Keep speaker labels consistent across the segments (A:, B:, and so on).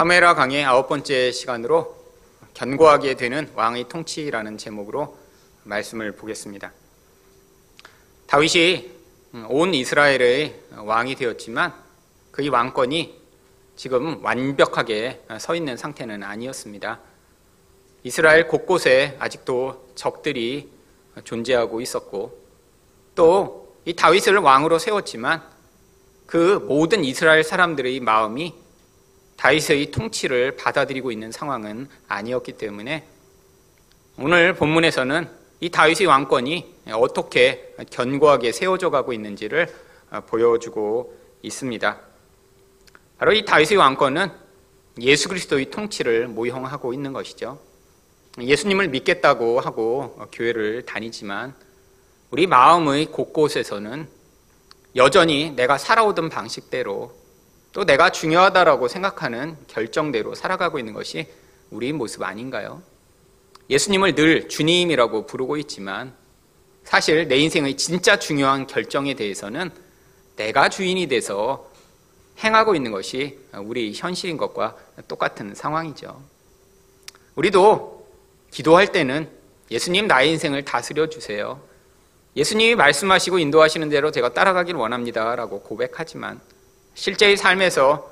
A: 사무엘하 강의 아홉 번째 시간으로 견고하게 되는 왕의 통치라는 제목으로 말씀을 보겠습니다. 다윗이 온 이스라엘의 왕이 되었지만 그의 왕권이 지금 완벽하게 서 있는 상태는 아니었습니다. 이스라엘 곳곳에 아직도 적들이 존재하고 있었고 또 이 다윗을 왕으로 세웠지만 그 모든 이스라엘 사람들의 마음이 다윗의 통치를 받아들이고 있는 상황은 아니었기 때문에 오늘 본문에서는 이 다윗의 왕권이 어떻게 견고하게 세워져 가고 있는지를 보여주고 있습니다. 바로 이 다윗의 왕권은 예수 그리스도의 통치를 모형하고 있는 것이죠. 예수님을 믿겠다고 하고 교회를 다니지만 우리 마음의 곳곳에서는 여전히 내가 살아오던 방식대로 또 내가 중요하다라고 생각하는 결정대로 살아가고 있는 것이 우리 모습 아닌가요? 예수님을 늘 주님이라고 부르고 있지만 사실 내 인생의 진짜 중요한 결정에 대해서는 내가 주인이 돼서 행하고 있는 것이 우리 현실인 것과 똑같은 상황이죠. 우리도 기도할 때는 예수님 나의 인생을 다스려 주세요. 예수님이 말씀하시고 인도하시는 대로 제가 따라가길 원합니다. 라고 고백하지만 실제의 삶에서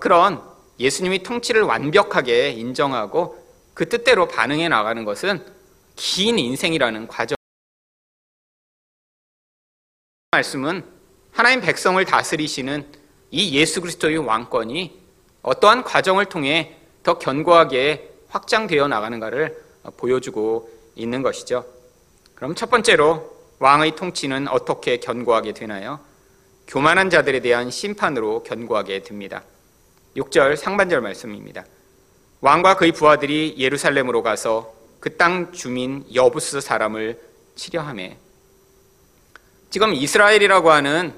A: 그런 예수님이 통치를 완벽하게 인정하고 그 뜻대로 반응해 나가는 것은 긴 인생이라는 과정. 말씀은 하나님 백성을 다스리시는 이 예수 그리스도의 왕권이 어떠한 과정을 통해 더 견고하게 확장되어 나가는가를 보여주고 있는 것이죠. 그럼 첫 번째로 왕의 통치는 어떻게 견고하게 되나요? 교만한 자들에 대한 심판으로 견고하게 됩니다. 6절 상반절 말씀입니다. 왕과 그의 부하들이 예루살렘으로 가서 그 땅 주민 여부스 사람을 치려함에 지금 이스라엘이라고 하는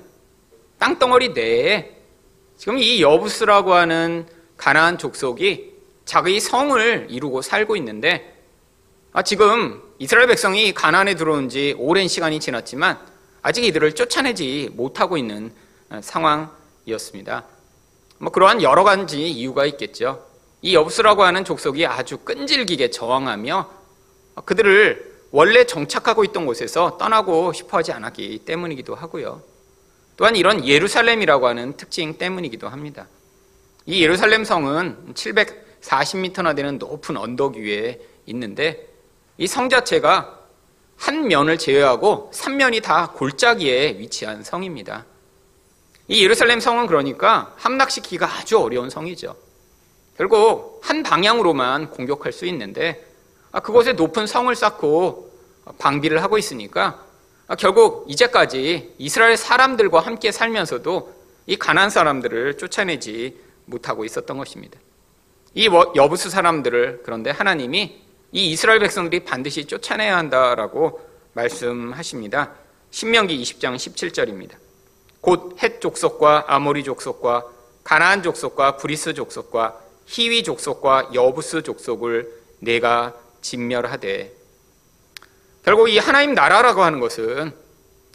A: 땅덩어리 내에 지금 이 여부스라고 하는 가나안 족속이 자기 성을 이루고 살고 있는데 아, 지금 이스라엘 백성이 가나안에 들어온 지 오랜 시간이 지났지만 아직 이들을 쫓아내지 못하고 있는 어, 상황이었습니다. 뭐 그러한 여러 가지 이유가 있겠죠. 이 여부스라고 하는 족속이 아주 끈질기게 저항하며 그들을 원래 정착하고 있던 곳에서 떠나고 싶어 하지 않았기 때문이기도 하고요. 또한 이런 예루살렘이라고 하는 특징 때문이기도 합니다. 이 예루살렘 성은 740m나 되는 높은 언덕 위에 있는데 이 성 자체가 한 면을 제외하고 3면이 다 골짜기에 위치한 성입니다. 이 예루살렘 성은 그러니까 함락시키기가 아주 어려운 성이죠. 결국 한 방향으로만 공격할 수 있는데 아, 그곳에 높은 성을 쌓고 방비를 하고 있으니까 아, 결국 이제까지 이스라엘 사람들과 함께 살면서도 이 가나안 사람들을 쫓아내지 못하고 있었던 것입니다. 이 여부스 사람들을 그런데 하나님이 이 이스라엘 백성들이 반드시 쫓아내야 한다라고 말씀하십니다. 신명기 20장 17절입니다. 곧 헷 족속과 아모리 족속과 가나안 족속과 브리스 족속과 히위 족속과 여부스 족속을 내가 진멸하되 결국 이 하나님 나라라고 하는 것은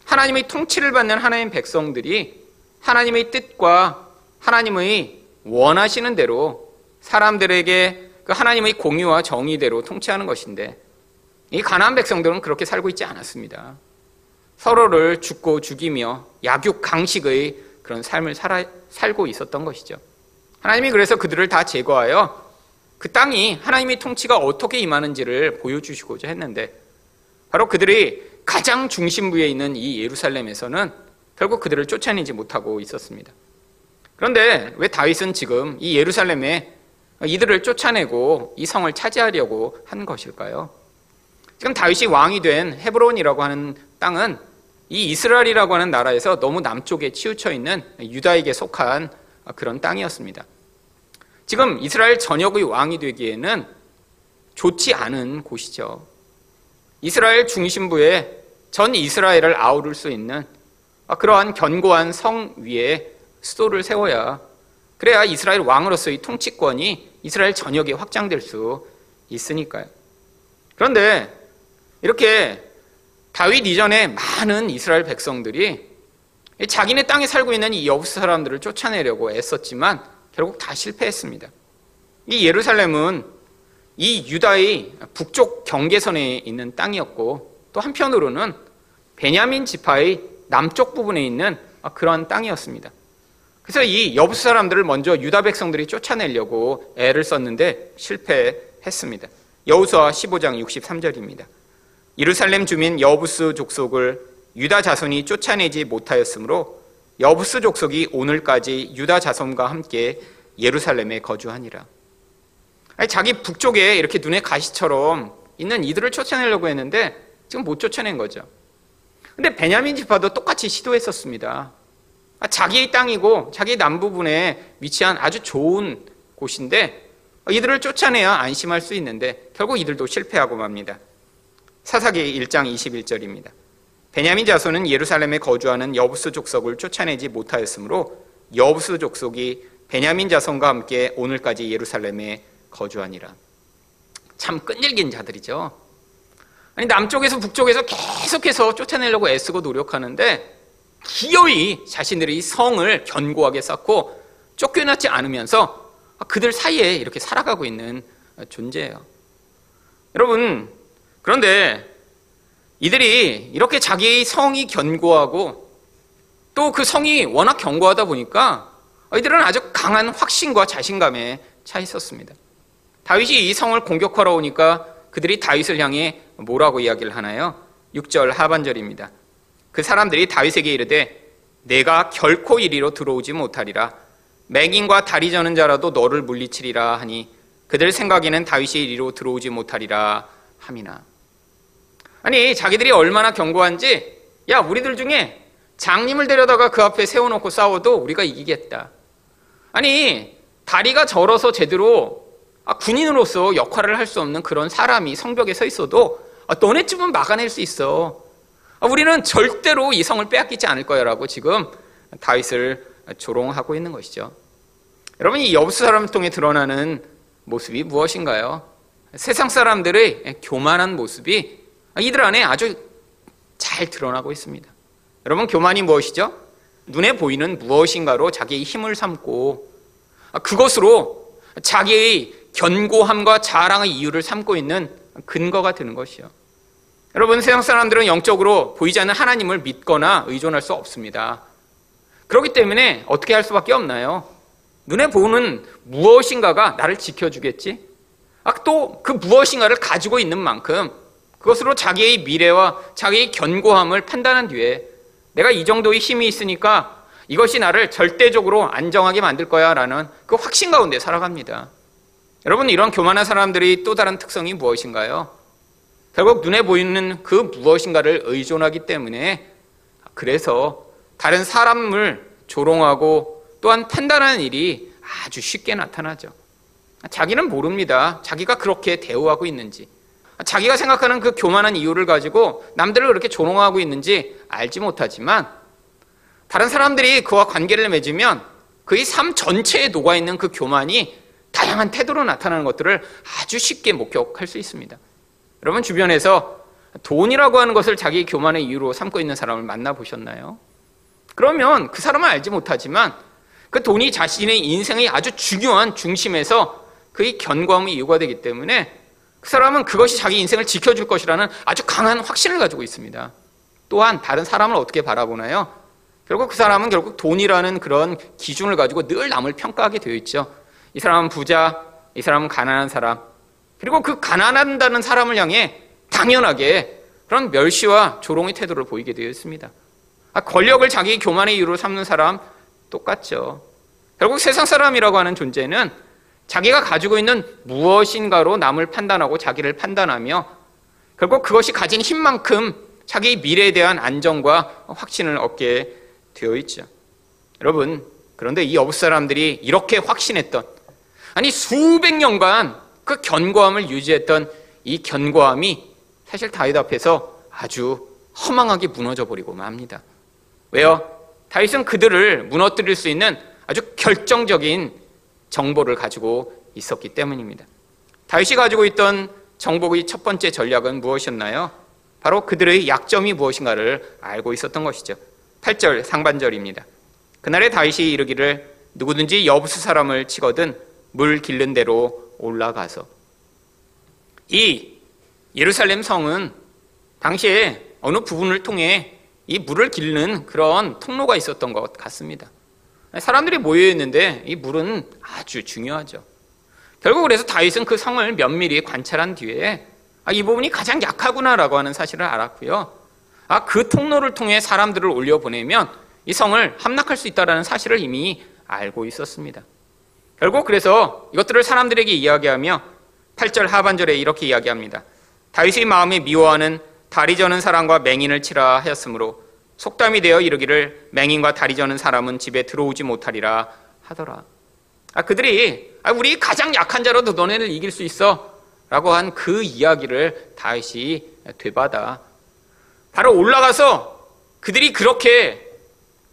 A: 하나님의 통치를 받는 하나님 백성들이 하나님의 뜻과 하나님의 원하시는 대로 사람들에게 그 하나님의 공의와 정의대로 통치하는 것인데 이 가나안 백성들은 그렇게 살고 있지 않았습니다. 서로를 죽고 죽이며 약육 강식의 그런 삶을 살아, 살고 있었던 것이죠. 하나님이 그래서 그들을 다 제거하여 그 땅이 하나님의 통치가 어떻게 임하는지를 보여주시고자 했는데 바로 그들이 가장 중심부에 있는 이 예루살렘에서는 결국 그들을 쫓아내지 못하고 있었습니다. 그런데 왜 다윗은 지금 이 예루살렘에 이들을 쫓아내고 이 성을 차지하려고 한 것일까요? 지금 다윗이 왕이 된 헤브론이라고 하는 땅은 이 이스라엘이라고 하는 나라에서 너무 남쪽에 치우쳐 있는 유다에게 속한 그런 땅이었습니다. 지금 이스라엘 전역의 왕이 되기에는 좋지 않은 곳이죠. 이스라엘 중심부에 전 이스라엘을 아우를 수 있는 그러한 견고한 성 위에 수도를 세워야 그래야 이스라엘 왕으로서의 통치권이 이스라엘 전역에 확장될 수 있으니까요. 그런데 이렇게 다윗 이전에 많은 이스라엘 백성들이 자기네 땅에 살고 있는 이 여부스 사람들을 쫓아내려고 애썼지만 결국 다 실패했습니다. 이 예루살렘은 이 유다의 북쪽 경계선에 있는 땅이었고 또 한편으로는 베냐민 지파의 남쪽 부분에 있는 그러한 땅이었습니다. 그래서 이 여부수 사람들을 먼저 유다 백성들이 쫓아내려고 애를 썼는데 실패했습니다. 여우수아 15장 63절입니다. 예루살렘 주민 여부스 족속을 유다 자손이 쫓아내지 못하였으므로 여부스 족속이 오늘까지 유다 자손과 함께 예루살렘에 거주하니라. 아니, 자기 북쪽에 이렇게 눈에 가시처럼 있는 이들을 쫓아내려고 했는데 지금 못 쫓아낸 거죠. 근데 베냐민 지파도 똑같이 시도했었습니다. 아, 자기의 땅이고 자기 남부분에 위치한 아주 좋은 곳인데 이들을 쫓아내야 안심할 수 있는데 결국 이들도 실패하고 맙니다. 사사기 1장 21절입니다. 베냐민 자손은 예루살렘에 거주하는 여부스 족속을 쫓아내지 못하였으므로 여부스 족속이 베냐민 자손과 함께 오늘까지 예루살렘에 거주하니라. 참 끈질긴 자들이죠. 아니 남쪽에서 북쪽에서 계속해서 쫓아내려고 애쓰고 노력하는데 기어이 자신들의 성을 견고하게 쌓고 쫓겨나지 않으면서 그들 사이에 이렇게 살아가고 있는 존재예요. 여러분, 그런데 이들이 이렇게 자기의 성이 견고하고 또 그 성이 워낙 견고하다 보니까 이들은 아주 강한 확신과 자신감에 차 있었습니다. 다윗이 이 성을 공격하러 오니까 그들이 다윗을 향해 뭐라고 이야기를 하나요? 6절 하반절입니다. 그 사람들이 다윗에게 이르되 내가 결코 이리로 들어오지 못하리라. 맹인과 다리 저는 자라도 너를 물리치리라 하니 그들 생각에는 다윗이 이리로 들어오지 못하리라 함이나. 아니 자기들이 얼마나 견고한지 야 우리들 중에 장님을 데려다가 그 앞에 세워놓고 싸워도 우리가 이기겠다. 아니 다리가 절어서 제대로 아, 군인으로서 역할을 할 수 없는 그런 사람이 성벽에 서 있어도 아, 너네쯤은 막아낼 수 있어. 아, 우리는 절대로 이 성을 빼앗기지 않을 거야라고 지금 다윗을 조롱하고 있는 것이죠. 여러분 이 여부수 사람을 통해 드러나는 모습이 무엇인가요? 세상 사람들의 교만한 모습이 이들 안에 아주 잘 드러나고 있습니다. 여러분 교만이 무엇이죠? 눈에 보이는 무엇인가로 자기의 힘을 삼고 그것으로 자기의 견고함과 자랑의 이유를 삼고 있는 근거가 되는 것이요. 여러분 세상 사람들은 영적으로 보이지 않는 하나님을 믿거나 의존할 수 없습니다. 그렇기 때문에 어떻게 할 수밖에 없나요? 눈에 보는 무엇인가가 나를 지켜주겠지? 아, 또 그 무엇인가를 가지고 있는 만큼 그것으로 자기의 미래와 자기의 견고함을 판단한 뒤에 내가 이 정도의 힘이 있으니까 이것이 나를 절대적으로 안정하게 만들 거야 라는 그 확신 가운데 살아갑니다. 여러분, 이런 교만한 사람들이 또 다른 특성이 무엇인가요? 결국 눈에 보이는 그 무엇인가를 의존하기 때문에 그래서 다른 사람을 조롱하고 또한 판단하는 일이 아주 쉽게 나타나죠. 자기는 모릅니다. 자기가 그렇게 대우하고 있는지. 자기가 생각하는 그 교만한 이유를 가지고 남들을 그렇게 조롱하고 있는지 알지 못하지만 다른 사람들이 그와 관계를 맺으면 그의 삶 전체에 녹아있는 그 교만이 다양한 태도로 나타나는 것들을 아주 쉽게 목격할 수 있습니다. 여러분 주변에서 돈이라고 하는 것을 자기 교만의 이유로 삼고 있는 사람을 만나보셨나요? 그러면 그 사람은 알지 못하지만 그 돈이 자신의 인생의 아주 중요한 중심에서 그의 견고함의 이유가 되기 때문에 그 사람은 그것이 자기 인생을 지켜줄 것이라는 아주 강한 확신을 가지고 있습니다. 또한 다른 사람을 어떻게 바라보나요? 결국 그 사람은 결국 돈이라는 그런 기준을 가지고 늘 남을 평가하게 되어 있죠. 이 사람은 부자, 이 사람은 가난한 사람, 그리고 그 가난한다는 사람을 향해 당연하게 그런 멸시와 조롱의 태도를 보이게 되어 있습니다. 아, 권력을 자기 교만의 이유로 삼는 사람 똑같죠. 결국 세상 사람이라고 하는 존재는 자기가 가지고 있는 무엇인가로 남을 판단하고 자기를 판단하며 결국 그것이 가진 힘만큼 자기 미래에 대한 안정과 확신을 얻게 되어 있죠. 여러분, 그런데 이 여부 사람들이 이렇게 확신했던 아니 수백 년간 그 견고함을 유지했던 이 견고함이 사실 다윗 앞에서 아주 허망하게 무너져 버리고 맙니다. 왜요? 다윗은 그들을 무너뜨릴 수 있는 아주 결정적인 정보를 가지고 있었기 때문입니다. 다윗이 가지고 있던 정복의 첫 번째 전략은 무엇이었나요? 바로 그들의 약점이 무엇인가를 알고 있었던 것이죠. 8절 상반절입니다. 그날에 다윗이 이르기를 누구든지 여부수 사람을 치거든 물 길른 대로 올라가서 이 예루살렘 성은 당시에 어느 부분을 통해 이 물을 길는 그런 통로가 있었던 것 같습니다. 사람들이 모여 있는데 이 물은 아주 중요하죠. 결국 그래서 다윗은 그 성을 면밀히 관찰한 뒤에 아, 이 부분이 가장 약하구나라고 하는 사실을 알았고요. 아, 그 통로를 통해 사람들을 올려 보내면 이 성을 함락할 수 있다는 사실을 이미 알고 있었습니다. 결국 그래서 이것들을 사람들에게 이야기하며 8절 하반절에 이렇게 이야기합니다. 다윗의 마음이 미워하는 다리 저는 사람과 맹인을 치라 하였으므로 속담이 되어 이르기를 맹인과 다리 저는 사람은 집에 들어오지 못하리라 하더라. 아, 그들이 아, 우리 가장 약한 자로도 너네를 이길 수 있어 라고 한 그 이야기를 다윗이 되받아 바로 올라가서 그들이 그렇게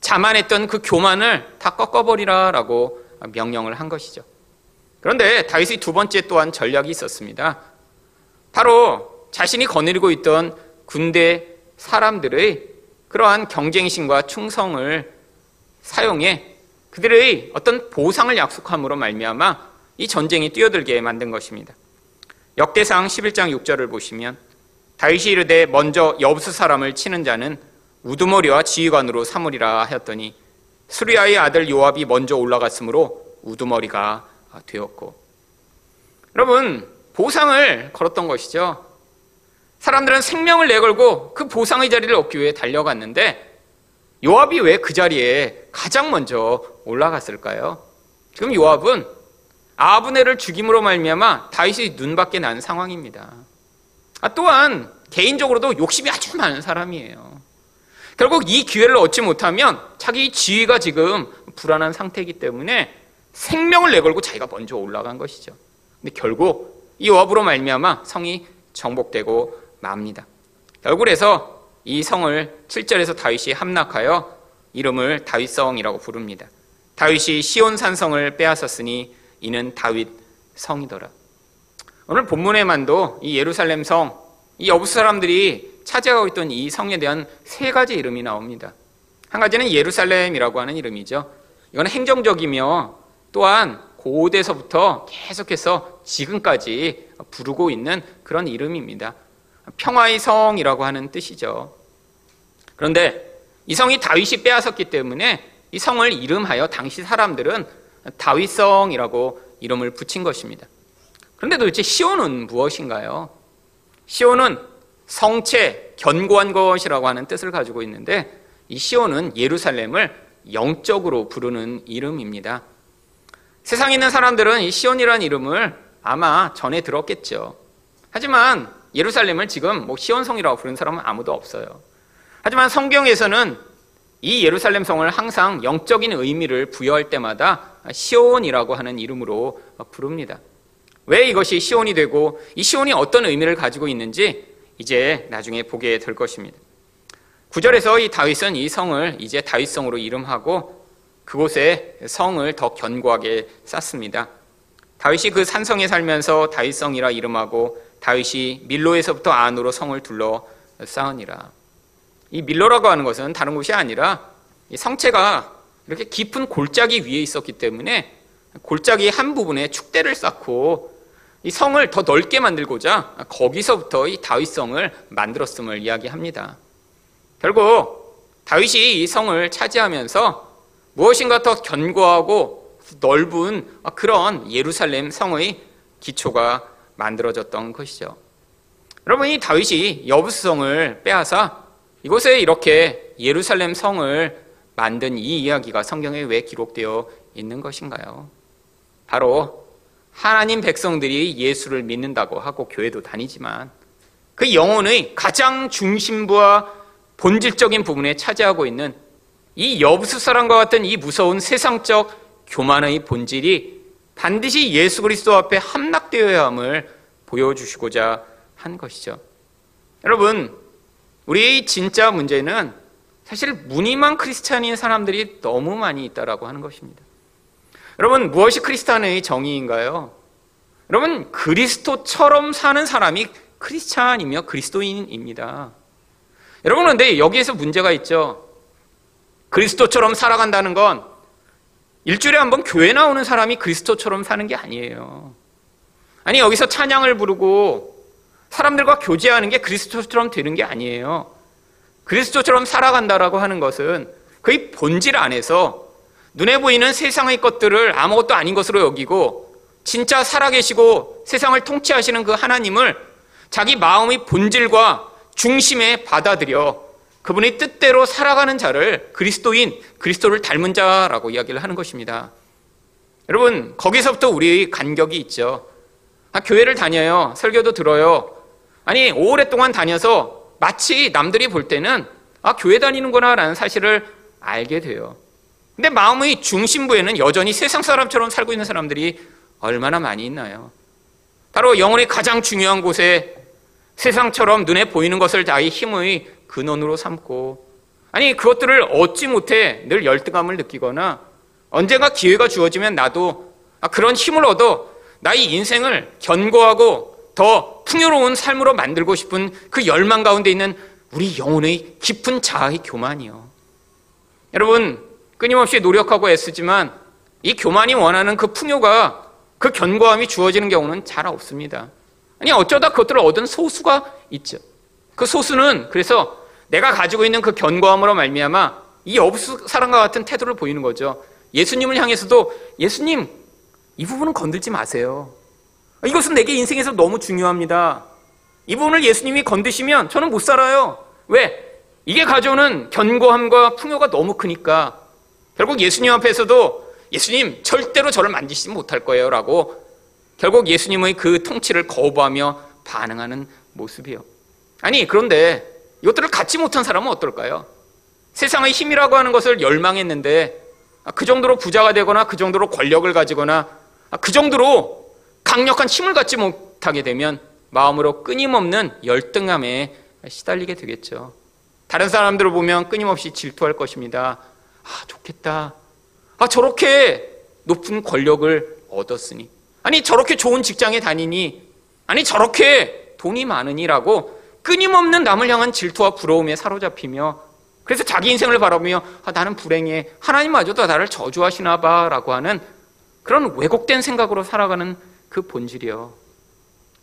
A: 자만했던 그 교만을 다 꺾어버리라 라고 명령을 한 것이죠. 그런데 다윗의 두 번째 또한 전략이 있었습니다. 바로 자신이 거느리고 있던 군대 사람들의 그러한 경쟁심과 충성을 사용해 그들의 어떤 보상을 약속함으로 말미암아 이 전쟁이 뛰어들게 만든 것입니다. 역대상 11장 6절을 보시면 다윗이 이르되 먼저 여부스 사람을 치는 자는 우두머리와 지휘관으로 삼으리라 하였더니 수리아의 아들 요압이 먼저 올라갔으므로 우두머리가 되었고 여러분 보상을 걸었던 것이죠. 사람들은 생명을 내걸고 그 보상의 자리를 얻기 위해 달려갔는데 요압이 왜 그 자리에 가장 먼저 올라갔을까요? 지금 요압은 아브네를 죽임으로 말미암아 다윗이 눈밖에 난 상황입니다. 아, 또한 개인적으로도 욕심이 아주 많은 사람이에요. 결국 이 기회를 얻지 못하면 자기 지위가 지금 불안한 상태이기 때문에 생명을 내걸고 자기가 먼저 올라간 것이죠. 근데 결국 이 요압으로 말미암아 성이 정복되고 맙니다. 결국 그래서 이 성을 7절에서 다윗이 함락하여 이름을 다윗성이라고 부릅니다. 다윗이 시온 산성을 빼앗았으니 이는 다윗 성이더라. 오늘 본문에만도 이 예루살렘 성, 이 여부스 사람들이 차지하고 있던 이 성에 대한 세 가지 이름이 나옵니다. 한 가지는 예루살렘이라고 하는 이름이죠. 이건 행정적이며 또한 고대서부터 계속해서 지금까지 부르고 있는 그런 이름입니다. 평화의 성이라고 하는 뜻이죠. 그런데 이 성이 다윗이 빼앗았기 때문에 이 성을 이름하여 당시 사람들은 다윗성이라고 이름을 붙인 것입니다. 그런데 도대체 시온은 무엇인가요? 시온은 성체, 견고한 것이라고 하는 뜻을 가지고 있는데 이 시온은 예루살렘을 영적으로 부르는 이름입니다. 세상에 있는 사람들은 이 시온이라는 이름을 아마 전에 들었겠죠. 하지만 예루살렘을 지금 뭐 시온성이라고 부르는 사람은 아무도 없어요. 하지만 성경에서는 이 예루살렘 성을 항상 영적인 의미를 부여할 때마다 시온이라고 하는 이름으로 부릅니다. 왜 이것이 시온이 되고 이 시온이 어떤 의미를 가지고 있는지 이제 나중에 보게 될 것입니다. 9절에서 이 다윗은 이 성을 이제 다윗성으로 이름하고 그곳에 성을 더 견고하게 쌓습니다. 다윗이 그 산성에 살면서 다윗성이라 이름하고 다윗이 밀로에서부터 안으로 성을 둘러 쌓으니라. 이 밀로라고 하는 것은 다른 곳이 아니라 성체가 이렇게 깊은 골짜기 위에 있었기 때문에 골짜기 한 부분에 축대를 쌓고 이 성을 더 넓게 만들고자 거기서부터 이 다윗성을 만들었음을 이야기합니다. 결국 다윗이 이 성을 차지하면서 무엇인가 더 견고하고 넓은 그런 예루살렘 성의 기초가 만들어졌던 것이죠. 여러분 이 다윗이 여부스성을 빼앗아 이곳에 이렇게 예루살렘 성을 만든 이 이야기가 성경에 왜 기록되어 있는 것인가요? 바로 하나님 백성들이 예수를 믿는다고 하고 교회도 다니지만 그 영혼의 가장 중심부와 본질적인 부분에 차지하고 있는 이 여부수 사람과 같은 이 무서운 세상적 교만의 본질이 반드시 예수 그리스도 앞에 함락되어야 함을 보여주시고자 한 것이죠. 여러분, 우리의 진짜 문제는 사실 무늬만 크리스찬인 사람들이 너무 많이 있다라고 하는 것입니다. 여러분, 무엇이 크리스찬의 정의인가요? 여러분, 그리스도처럼 사는 사람이 크리스찬이며 그리스도인입니다. 여러분, 그런데 여기에서 문제가 있죠. 그리스도처럼 살아간다는 건 일주일에 한 번 교회 나오는 사람이 그리스도처럼 사는 게 아니에요. 아니 여기서 찬양을 부르고 사람들과 교제하는 게 그리스도처럼 되는 게 아니에요. 그리스도처럼 살아간다라고 하는 것은 그의 본질 안에서 눈에 보이는 세상의 것들을 아무것도 아닌 것으로 여기고 진짜 살아계시고 세상을 통치하시는 그 하나님을 자기 마음의 본질과 중심에 받아들여 그분의 뜻대로 살아가는 자를 그리스도인, 그리스도를 닮은 자라고 이야기를 하는 것입니다. 여러분, 거기서부터 우리의 간격이 있죠. 아, 교회를 다녀요. 설교도 들어요. 아니, 오랫동안 다녀서 마치 남들이 볼 때는 아, 교회 다니는구나 라는 사실을 알게 돼요. 근데 마음의 중심부에는 여전히 세상 사람처럼 살고 있는 사람들이 얼마나 많이 있나요? 바로 영혼의 가장 중요한 곳에 세상처럼 눈에 보이는 것을 나의 힘의 근원으로 삼고 아니 그것들을 얻지 못해 늘 열등감을 느끼거나 언젠가 기회가 주어지면 나도 아, 그런 힘을 얻어 나의 인생을 견고하고 더 풍요로운 삶으로 만들고 싶은 그 열망 가운데 있는 우리 영혼의 깊은 자아의 교만이요. 여러분 끊임없이 노력하고 애쓰지만 이 교만이 원하는 그 풍요가 그 견고함이 주어지는 경우는 잘 없습니다. 아니 어쩌다 그것들을 얻은 소수가 있죠. 그 소수는 그래서 내가 가지고 있는 그 견고함으로 말미암아 이 없수 사람과 같은 태도를 보이는 거죠. 예수님을 향해서도 예수님 이 부분은 건들지 마세요. 이것은 내게 인생에서 너무 중요합니다. 이 부분을 예수님이 건드시면 저는 못 살아요. 왜? 이게 가져오는 견고함과 풍요가 너무 크니까 결국 예수님 앞에서도 예수님 절대로 저를 만지시지 못할 거예요 라고 결국 예수님의 그 통치를 거부하며 반응하는 모습이요. 아니 그런데 이것들을 갖지 못한 사람은 어떨까요? 세상의 힘이라고 하는 것을 열망했는데 그 정도로 부자가 되거나 그 정도로 권력을 가지거나 그 정도로 강력한 힘을 갖지 못하게 되면 마음으로 끊임없는 열등함에 시달리게 되겠죠. 다른 사람들을 보면 끊임없이 질투할 것입니다. 아, 좋겠다. 아, 저렇게 높은 권력을 얻었으니. 아니, 저렇게 좋은 직장에 다니니. 아니, 저렇게 돈이 많으니라고 끊임없는 남을 향한 질투와 부러움에 사로잡히며 그래서 자기 인생을 바라보며 아, 나는 불행해. 하나님마저도 나를 저주하시나 봐 라고 하는 그런 왜곡된 생각으로 살아가는 그 본질이요.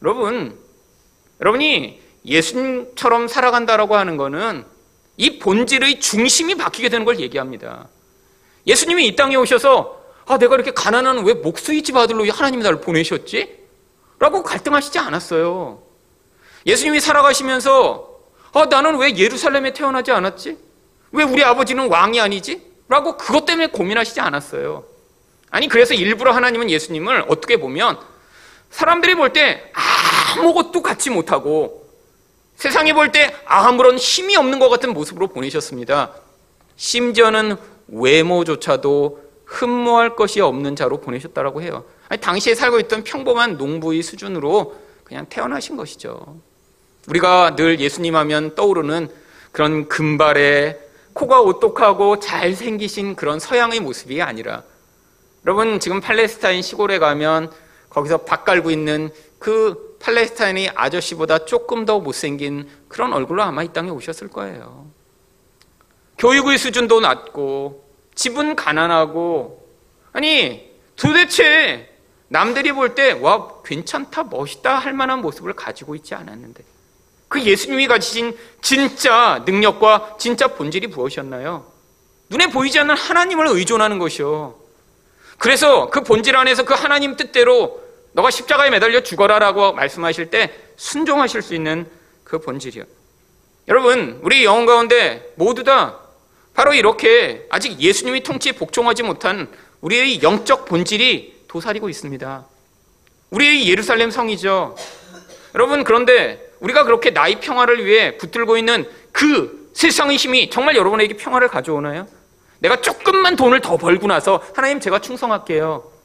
A: 여러분, 여러분이 예수님처럼 살아간다라고 하는 것은 이 본질의 중심이 바뀌게 되는 걸 얘기합니다. 예수님이 이 땅에 오셔서 아, 내가 이렇게 가난한 왜 목수의 집 아들로 하나님이 나를 보내셨지? 라고 갈등하시지 않았어요. 예수님이 살아가시면서 아, 나는 왜 예루살렘에 태어나지 않았지? 왜 우리 아버지는 왕이 아니지? 라고 그것 때문에 고민하시지 않았어요. 아니, 그래서 일부러 하나님은 예수님을 어떻게 보면 사람들이 볼 때 아무것도 갖지 못하고 세상이 볼 때 아무런 힘이 없는 것 같은 모습으로 보내셨습니다. 심지어는 외모조차도 흠모할 것이 없는 자로 보내셨다라고 해요. 아니, 당시에 살고 있던 평범한 농부의 수준으로 그냥 태어나신 것이죠. 우리가 늘 예수님 하면 떠오르는 그런 금발에 코가 오똑하고 잘생기신 그런 서양의 모습이 아니라 여러분 지금 팔레스타인 시골에 가면 거기서 밥 갈고 있는 그 팔레스타인의 아저씨보다 조금 더 못생긴 그런 얼굴로 아마 이 땅에 오셨을 거예요. 교육의 수준도 낮고 집은 가난하고 아니 도대체 남들이 볼 때 와 괜찮다 멋있다 할 만한 모습을 가지고 있지 않았는데 그 예수님이 가지신 진짜 능력과 진짜 본질이 무엇이었나요? 눈에 보이지 않는 하나님을 의존하는 것이요. 그래서 그 본질 안에서 그 하나님 뜻대로 너가 십자가에 매달려 죽어라라고 말씀하실 때 순종하실 수 있는 그 본질이요. 여러분, 우리 영혼 가운데 모두 다 바로 이렇게 아직 예수님이 통치에 복종하지 못한 우리의 영적 본질이 도사리고 있습니다. 우리의 예루살렘 성이죠. 여러분, 그런데 우리가 그렇게 나의 평화를 위해 붙들고 있는 그 세상의 힘이 정말 여러분에게 평화를 가져오나요? 내가 조금만 돈을 더 벌고 나서 하나님 제가 충성할게요.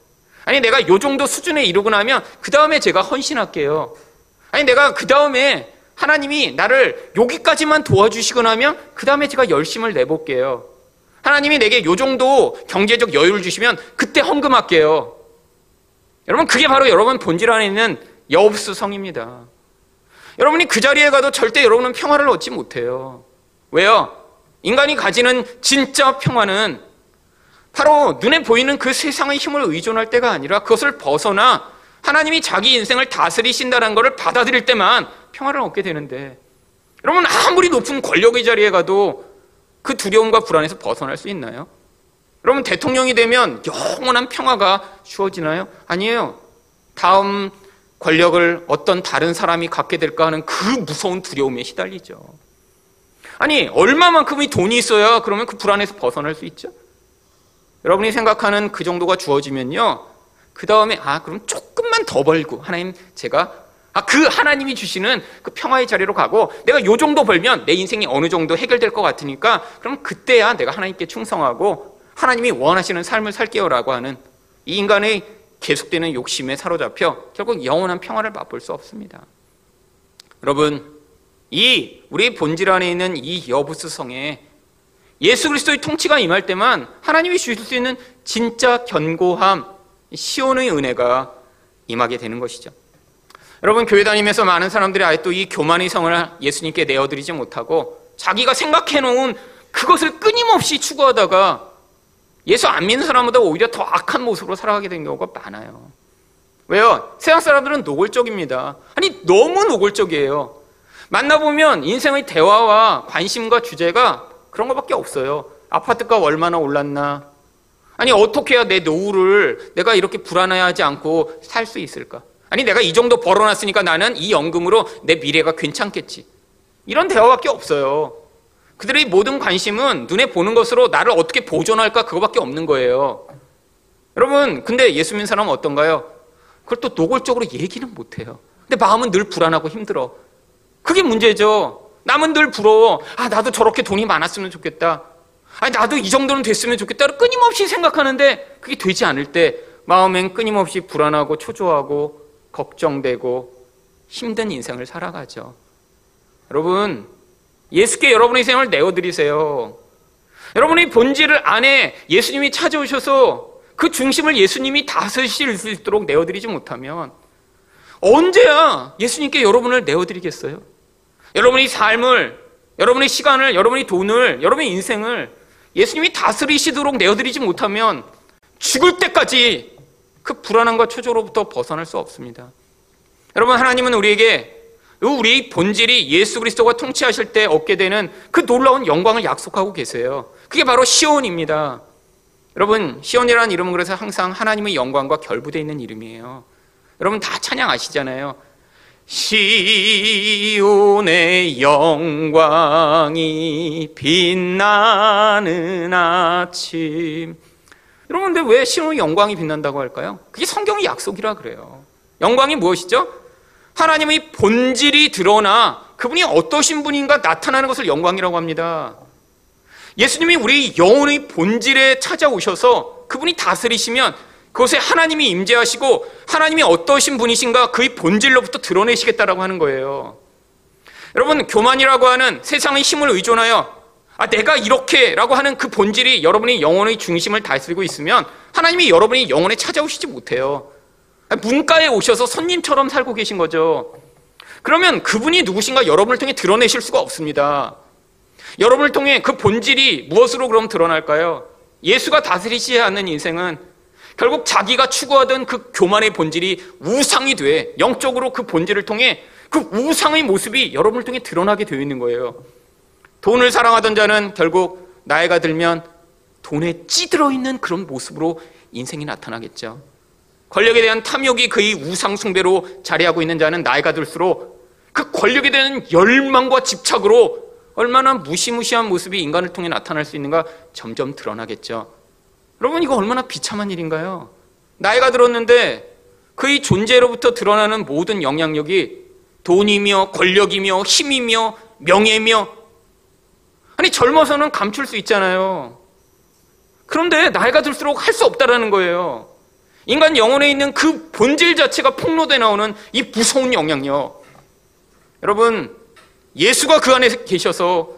A: 아니 내가 요 정도 수준에 이르고 나면 그 다음에 제가 헌신할게요. 아니 내가 그 다음에 하나님이 나를 여기까지만 도와주시고 나면 그 다음에 제가 열심을 내볼게요. 하나님이 내게 요 정도 경제적 여유를 주시면 그때 헌금할게요. 여러분 그게 바로 여러분 본질 안에 있는 여업수성입니다. 여러분이 그 자리에 가도 절대 여러분은 평화를 얻지 못해요. 왜요? 인간이 가지는 진짜 평화는 바로 눈에 보이는 그 세상의 힘을 의존할 때가 아니라 그것을 벗어나 하나님이 자기 인생을 다스리신다는 것을 받아들일 때만 평화를 얻게 되는데 여러분 아무리 높은 권력의 자리에 가도 그 두려움과 불안에서 벗어날 수 있나요? 여러분 대통령이 되면 영원한 평화가 주어지나요? 아니에요. 다음 권력을 어떤 다른 사람이 갖게 될까 하는 그 무서운 두려움에 시달리죠. 아니 얼마만큼의 돈이 있어야 그러면 그 불안에서 벗어날 수 있죠? 여러분이 생각하는 그 정도가 주어지면요. 그 다음에 아 그럼 조금만 더 벌고 하나님 제가 아 그 하나님이 주시는 그 평화의 자리로 가고 내가 요 정도 벌면 내 인생이 어느 정도 해결될 것 같으니까 그럼 그때야 내가 하나님께 충성하고 하나님이 원하시는 삶을 살게요라고 하는 이 인간의 계속되는 욕심에 사로잡혀 결국 영원한 평화를 맛볼 수 없습니다. 여러분 이 우리 본질 안에 있는 이 여부스 성에 예수 그리스도의 통치가 임할 때만 하나님이 주실 수 있는 진짜 견고함, 시온의 은혜가 임하게 되는 것이죠. 여러분 교회 다니면서 많은 사람들이 아예 또 이 교만의 성을 예수님께 내어드리지 못하고 자기가 생각해 놓은 그것을 끊임없이 추구하다가 예수 안 믿는 사람보다 오히려 더 악한 모습으로 살아가게 된 경우가 많아요. 왜요? 세상 사람들은 노골적입니다. 아니 너무 노골적이에요. 만나보면 인생의 대화와 관심과 주제가 그런 것밖에 없어요. 아파트가 얼마나 올랐나? 아니 어떻게 해야 내 노후를 내가 이렇게 불안해하지 않고 살 수 있을까? 아니 내가 이 정도 벌어놨으니까 나는 이 연금으로 내 미래가 괜찮겠지. 이런 대화밖에 없어요. 그들의 모든 관심은 눈에 보는 것으로 나를 어떻게 보존할까 그거밖에 없는 거예요. 여러분, 근데 예수 믿는 사람은 어떤가요? 그걸 또 노골적으로 얘기는 못해요. 근데 마음은 늘 불안하고 힘들어. 그게 문제죠. 남은 늘 부러워. 아, 나도 저렇게 돈이 많았으면 좋겠다. 아니, 나도 이 정도는 됐으면 좋겠다. 끊임없이 생각하는데 그게 되지 않을 때 마음엔 끊임없이 불안하고 초조하고 걱정되고 힘든 인생을 살아가죠. 여러분, 예수께 여러분의 생을 내어드리세요. 여러분의 본질을 안에 예수님이 찾아오셔서 그 중심을 예수님이 다스실 수 있도록 내어드리지 못하면 언제야 예수님께 여러분을 내어드리겠어요? 여러분의 삶을, 여러분의 시간을, 여러분의 돈을, 여러분의 인생을 예수님이 다스리시도록 내어드리지 못하면 죽을 때까지 그 불안함과 초조로부터 벗어날 수 없습니다. 여러분, 하나님은 우리에게 우리 본질이 예수 그리스도가 통치하실 때 얻게 되는 그 놀라운 영광을 약속하고 계세요. 그게 바로 시온입니다. 여러분, 시온이라는 이름은 그래서 항상 하나님의 영광과 결부되어 있는 이름이에요. 여러분 다 찬양 아시잖아요. 시온의 영광이 빛나는 아침. 여러분, 근데 왜 시온의 영광이 빛난다고 할까요? 그게 성경의 약속이라 그래요. 영광이 무엇이죠? 하나님의 본질이 드러나 그분이 어떠신 분인가 나타나는 것을 영광이라고 합니다. 예수님이 우리 영혼의 본질에 찾아오셔서 그분이 다스리시면 그것에 하나님이 임재하시고 하나님이 어떠신 분이신가 그의 본질로부터 드러내시겠다라고 하는 거예요. 여러분 교만이라고 하는 세상의 힘을 의존하여 아 내가 이렇게라고 하는 그 본질이 여러분의 영혼의 중심을 다스리고 있으면 하나님이 여러분의 영혼에 찾아오시지 못해요. 문가에 오셔서 손님처럼 살고 계신 거죠. 그러면 그분이 누구신가 여러분을 통해 드러내실 수가 없습니다. 여러분을 통해 그 본질이 무엇으로 그럼 드러날까요? 예수가 다스리시지 않는 인생은 결국 자기가 추구하던 그 교만의 본질이 우상이 돼 영적으로 그 본질을 통해 그 우상의 모습이 여러분을 통해 드러나게 되어 있는 거예요. 돈을 사랑하던 자는 결국 나이가 들면 돈에 찌들어 있는 그런 모습으로 인생이 나타나겠죠. 권력에 대한 탐욕이 그의 우상 숭배로 자리하고 있는 자는 나이가 들수록 그 권력에 대한 열망과 집착으로 얼마나 무시무시한 모습이 인간을 통해 나타날 수 있는가 점점 드러나겠죠. 여러분 이거 얼마나 비참한 일인가요? 나이가 들었는데 그의 존재로부터 드러나는 모든 영향력이 돈이며 권력이며 힘이며 명예며 아니 젊어서는 감출 수 있잖아요. 그런데 나이가 들수록 할 수 없다라는 거예요. 인간 영혼에 있는 그 본질 자체가 폭로돼 나오는 이 무서운 영향력. 여러분, 예수가 그 안에 계셔서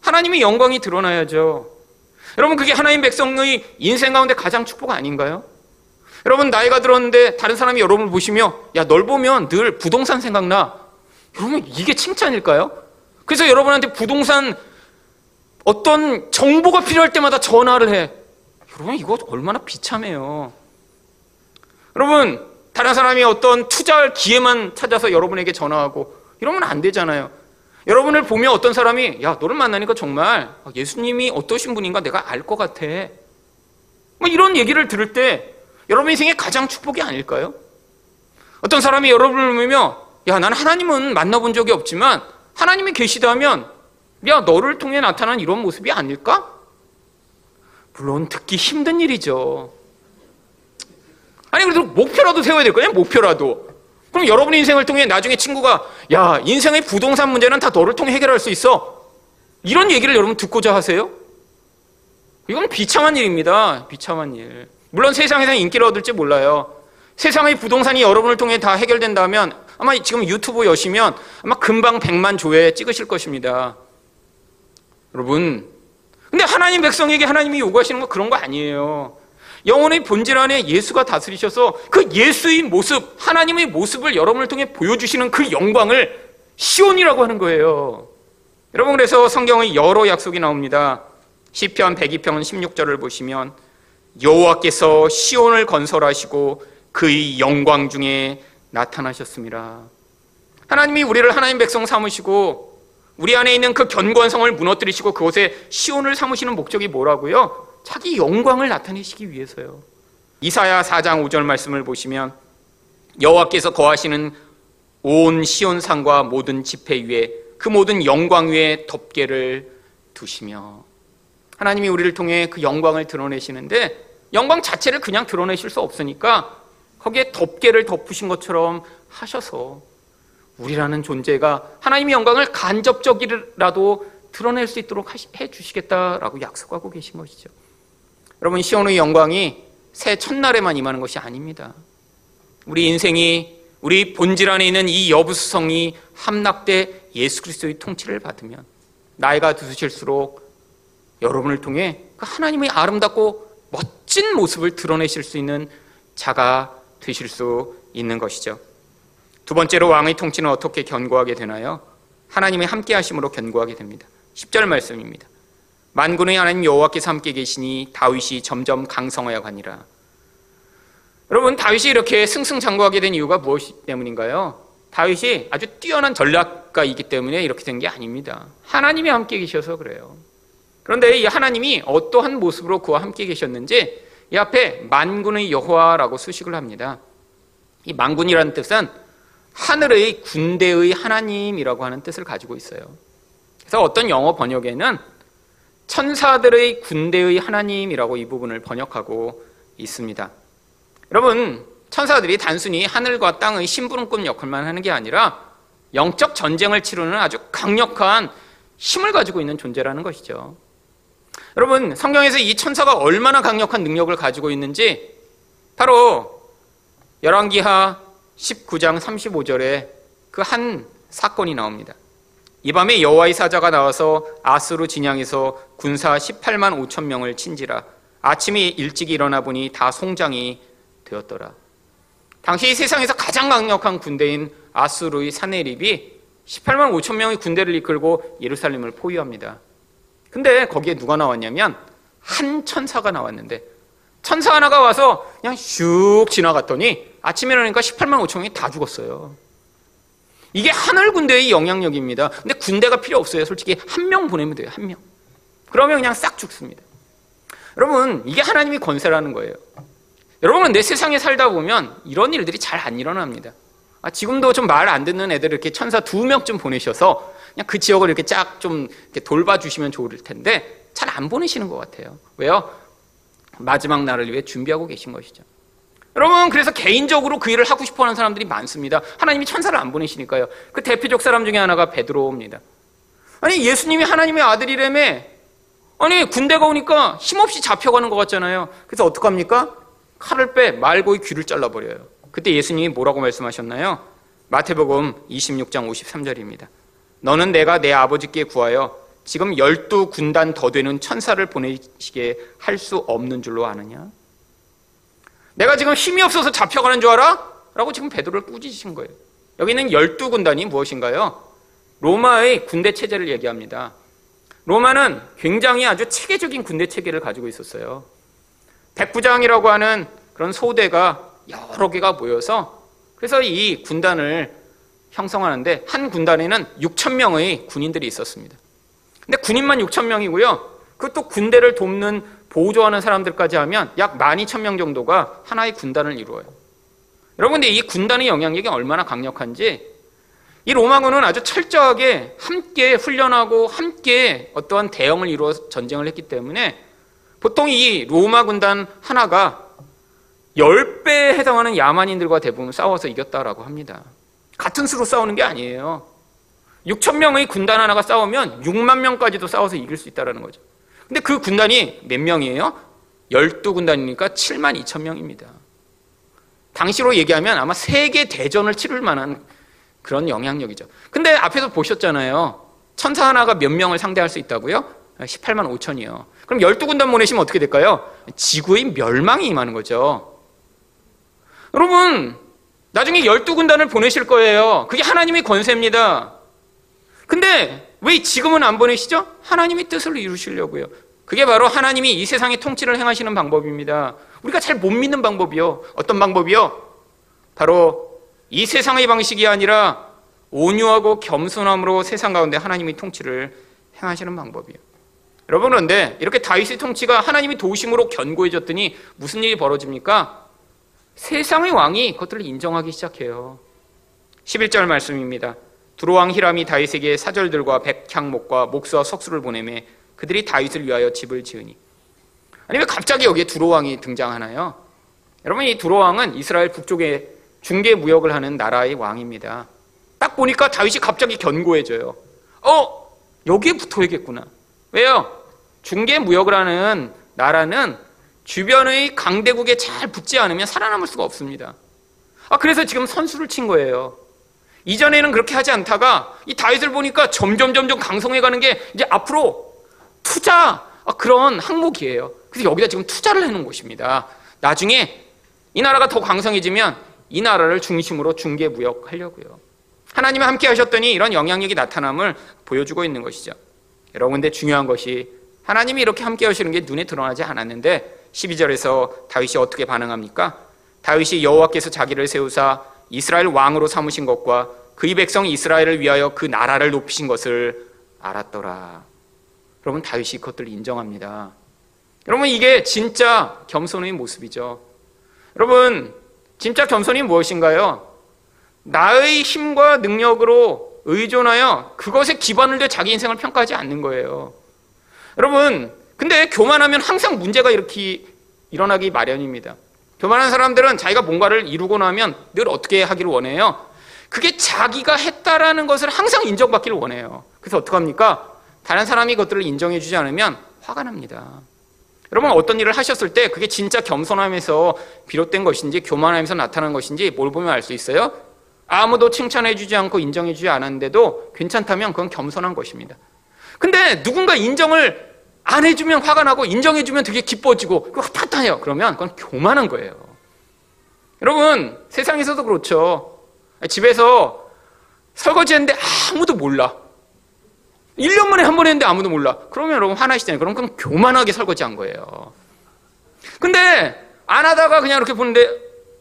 A: 하나님의 영광이 드러나야죠. 여러분, 그게 하나님 백성의 인생 가운데 가장 축복 아닌가요? 여러분, 나이가 들었는데 다른 사람이 여러분을 보시며, 야, 널 보면 늘 부동산 생각나. 여러분, 이게 칭찬일까요? 그래서 여러분한테 부동산 어떤 정보가 필요할 때마다 전화를 해. 여러분, 이거 얼마나 비참해요. 여러분, 다른 사람이 어떤 투자할 기회만 찾아서 여러분에게 전화하고 이러면 안 되잖아요. 여러분을 보며 어떤 사람이 야 너를 만나니까 정말 예수님이 어떠신 분인가 내가 알 것 같아. 뭐 이런 얘기를 들을 때 여러분 인생의 가장 축복이 아닐까요? 어떤 사람이 여러분을 보며 야 나는 하나님은 만나본 적이 없지만 하나님이 계시다면 야 너를 통해 나타난 이런 모습이 아닐까? 물론 듣기 힘든 일이죠. 아니 그래도 목표라도 세워야 될 거예요. 목표라도. 그럼 여러분의 인생을 통해 나중에 친구가 야 인생의 부동산 문제는 다 너를 통해 해결할 수 있어. 이런 얘기를 여러분 듣고자 하세요? 이건 비참한 일입니다. 비참한 일. 물론 세상에서 인기를 얻을지 몰라요. 세상의 부동산이 여러분을 통해 다 해결된다면 아마 지금 유튜브 여시면 아마 금방 100만 조회 찍으실 것입니다. 여러분, 근데 하나님 백성에게 하나님이 요구하시는 거 그런 거 아니에요. 영혼의 본질 안에 예수가 다스리셔서 그 예수의 모습, 하나님의 모습을 여러분을 통해 보여주시는 그 영광을 시온이라고 하는 거예요. 여러분 그래서 성경의 여러 약속이 나옵니다. 시편 102편 16절을 보시면 여호와께서 시온을 건설하시고 그의 영광 중에 나타나셨습니다. 하나님이 우리를 하나님 백성 삼으시고 우리 안에 있는 그 견고한 성을 무너뜨리시고 그곳에 시온을 삼으시는 목적이 뭐라고요? 자기 영광을 나타내시기 위해서요. 이사야 4장 5절 말씀을 보시면 여호와께서 거하시는 온 시온 산과 모든 지폐 위에 그 모든 영광 위에 덮개를 두시며 하나님이 우리를 통해 그 영광을 드러내시는데 영광 자체를 그냥 드러내실 수 없으니까 거기에 덮개를 덮으신 것처럼 하셔서 우리라는 존재가 하나님의 영광을 간접적이라도 드러낼 수 있도록 해 주시겠다라고 약속하고 계신 것이죠. 여러분 시온의 영광이 새 첫날에만 임하는 것이 아닙니다. 우리 인생이 우리 본질 안에 있는 이 여부수성이 함락돼 예수 그리스도의 통치를 받으면 나이가 드실수록 여러분을 통해 그 하나님의 아름답고 멋진 모습을 드러내실 수 있는 자가 되실 수 있는 것이죠. 두 번째로 왕의 통치는 어떻게 견고하게 되나요? 하나님의 함께 하심으로 견고하게 됩니다. 10절 말씀입니다. 만군의 하나님 여호와께서 함께 계시니 다윗이 점점 강성하여 가니라. 여러분 다윗이 이렇게 승승장구하게 된 이유가 무엇 때문인가요? 다윗이 아주 뛰어난 전략가이기 때문에 이렇게 된 게 아닙니다. 하나님이 함께 계셔서 그래요. 그런데 이 하나님이 어떠한 모습으로 그와 함께 계셨는지 이 앞에 만군의 여호와라고 수식을 합니다. 이 만군이라는 뜻은 하늘의 군대의 하나님이라고 하는 뜻을 가지고 있어요. 그래서 어떤 영어 번역에는 천사들의 군대의 하나님이라고 이 부분을 번역하고 있습니다. 여러분, 천사들이 단순히 하늘과 땅의 심부름꾼 역할만 하는 게 아니라 영적 전쟁을 치르는 아주 강력한 힘을 가지고 있는 존재라는 것이죠. 여러분, 성경에서 이 천사가 얼마나 강력한 능력을 가지고 있는지 바로 열왕기하 19장 35절에 그 한 사건이 나옵니다. 이 밤에 여호와의 사자가 나와서 아스루 진양에서 군사 18만 5천 명을 친지라 아침에 일찍 일어나 보니 다 송장이 되었더라. 당시 세상에서 가장 강력한 군대인 아스루의 사네립이 18만 5천 명의 군대를 이끌고 예루살렘을 포위합니다. 근데 거기에 누가 나왔냐면 한 천사가 나왔는데 천사 하나가 와서 그냥 슉 지나갔더니 아침에 일어나니까 18만 5천 명이 다 죽었어요. 이게 하늘 군대의 영향력입니다. 근데 군대가 필요 없어요. 솔직히 한 명 보내면 돼요. 한 명. 그러면 그냥 싹 죽습니다. 여러분, 이게 하나님이 권세라는 거예요. 여러분은 내 세상에 살다 보면 이런 일들이 잘 안 일어납니다. 아, 지금도 좀 말 안 듣는 애들 이렇게 천사 두 명쯤 보내셔서 그냥 그 지역을 이렇게 쫙 좀 돌봐주시면 좋을 텐데 잘 안 보내시는 것 같아요. 왜요? 마지막 날을 위해 준비하고 계신 것이죠. 여러분 그래서 개인적으로 그 일을 하고 싶어하는 사람들이 많습니다. 하나님이 천사를 안 보내시니까요. 그 대표적 사람 중에 하나가 베드로입니다. 아니 예수님이 하나님의 아들이라며 아니 군대가 오니까 힘없이 잡혀가는 것 같잖아요. 그래서 어떡합니까? 칼을 빼 말고의 귀를 잘라버려요. 그때 예수님이 뭐라고 말씀하셨나요? 마태복음 26장 53절입니다. 너는 내가 내 아버지께 구하여 지금 열두 군단 더 되는 천사를 보내시게 할 수 없는 줄로 아느냐? 내가 지금 힘이 없어서 잡혀가는 줄 알아? 라고 지금 베드로를 꾸짖으신 거예요. 여기는 열두 군단이 무엇인가요? 로마의 군대 체제를 얘기합니다. 로마는 굉장히 아주 체계적인 군대 체계를 가지고 있었어요. 백부장이라고 하는 그런 소대가 여러 개가 모여서 그래서 이 군단을 형성하는데 한 군단에는 6천 명의 군인들이 있었습니다. 근데 군인만 6천 명이고요. 그것도 군대를 돕는 보조하는 사람들까지 하면 약 12,000명 정도가 하나의 군단을 이루어요. 여러분, 근데 이 군단의 영향력이 얼마나 강력한지 이 로마군은 아주 철저하게 함께 훈련하고 함께 어떠한 대응을 이루어 전쟁을 했기 때문에 보통 이 로마 군단 하나가 10배에 해당하는 야만인들과 대부분 싸워서 이겼다라고 합니다. 같은 수로 싸우는 게 아니에요. 6천 명의 군단 하나가 싸우면 6만 명까지도 싸워서 이길 수 있다는 거죠. 근데 그 군단이 몇 명이에요? 12군단이니까 7만 2천 명입니다. 당시로 얘기하면 아마 세계 대전을 치를 만한 그런 영향력이죠. 근데 앞에서 보셨잖아요. 천사 하나가 몇 명을 상대할 수 있다고요? 18만 5천이요. 그럼 12군단 보내시면 어떻게 될까요? 지구의 멸망이 임하는 거죠. 여러분, 나중에 12군단을 보내실 거예요. 그게 하나님의 권세입니다. 근데 왜 지금은 안 보내시죠? 하나님의 뜻을 이루시려고요. 그게 바로 하나님이 이 세상의 통치를 행하시는 방법입니다. 우리가 잘 못 믿는 방법이요. 어떤 방법이요? 바로 이 세상의 방식이 아니라 온유하고 겸손함으로 세상 가운데 하나님의 통치를 행하시는 방법이에요. 여러분 그런데 이렇게 다윗의 통치가 하나님이 도심으로 견고해졌더니 무슨 일이 벌어집니까? 세상의 왕이 그것들을 인정하기 시작해요. 11절 말씀입니다. 두로왕 히람이 다윗에게 사절들과 백향목과 목수와 석수를 보내매 그들이 다윗을 위하여 집을 지으니 아니 왜 갑자기 여기에 두로왕이 등장하나요? 여러분 이 두로왕은 이스라엘 북쪽에 중개 무역을 하는 나라의 왕입니다. 딱 보니까 다윗이 갑자기 견고해져요. 어 여기에 붙어야겠구나. 왜요? 중개 무역을 하는 나라는 주변의 강대국에 잘 붙지 않으면 살아남을 수가 없습니다. 아 그래서 지금 선수를 친 거예요. 이전에는 그렇게 하지 않다가 이 다윗을 보니까 점점 점점 강성해 가는 게 이제 앞으로 투자 아, 그런 항목이에요. 그래서 여기다 지금 투자를 해놓은 곳입니다. 나중에 이 나라가 더 강성해지면 이 나라를 중심으로 중개 무역하려고요. 하나님이 함께 하셨더니 이런 영향력이 나타남을 보여주고 있는 것이죠. 여러분 근데 중요한 것이 하나님이 이렇게 함께 하시는 게 눈에 드러나지 않았는데 12절에서 다윗이 어떻게 반응합니까? 다윗이 여호와께서 자기를 세우사 이스라엘 왕으로 삼으신 것과 그의 백성 이스라엘을 위하여 그 나라를 높이신 것을 알았더라. 여러분 다윗이 그것들을 인정합니다. 여러분 이게 진짜 겸손의 모습이죠. 여러분 진짜 겸손이 무엇인가요? 나의 힘과 능력으로 의존하여 그것에 기반을 둬 자기 인생을 평가하지 않는 거예요. 여러분 근데 교만하면 항상 문제가 이렇게 일어나기 마련입니다. 교만한 사람들은 자기가 뭔가를 이루고 나면 늘 어떻게 하기를 원해요? 그게 자기가 했다라는 것을 항상 인정받기를 원해요. 그래서 어떡합니까? 다른 사람이 그것들을 인정해 주지 않으면 화가 납니다. 여러분 어떤 일을 하셨을 때 그게 진짜 겸손함에서 비롯된 것인지 교만함에서 나타난 것인지 뭘 보면 알 수 있어요? 아무도 칭찬해 주지 않고 인정해 주지 않았는데도 괜찮다면 그건 겸손한 것입니다. 근데 누군가 인정을 안 해주면 화가 나고 인정해주면 되게 기뻐지고 그거 탓하요 그러면 그건 교만한 거예요. 여러분 세상에서도 그렇죠. 집에서 설거지 했는데 아무도 몰라. 1년 만에 한 번 했는데 아무도 몰라. 그러면 여러분 화나시잖아요. 그럼 그건 교만하게 설거지한 거예요. 근데 안 하다가 그냥 이렇게 보는데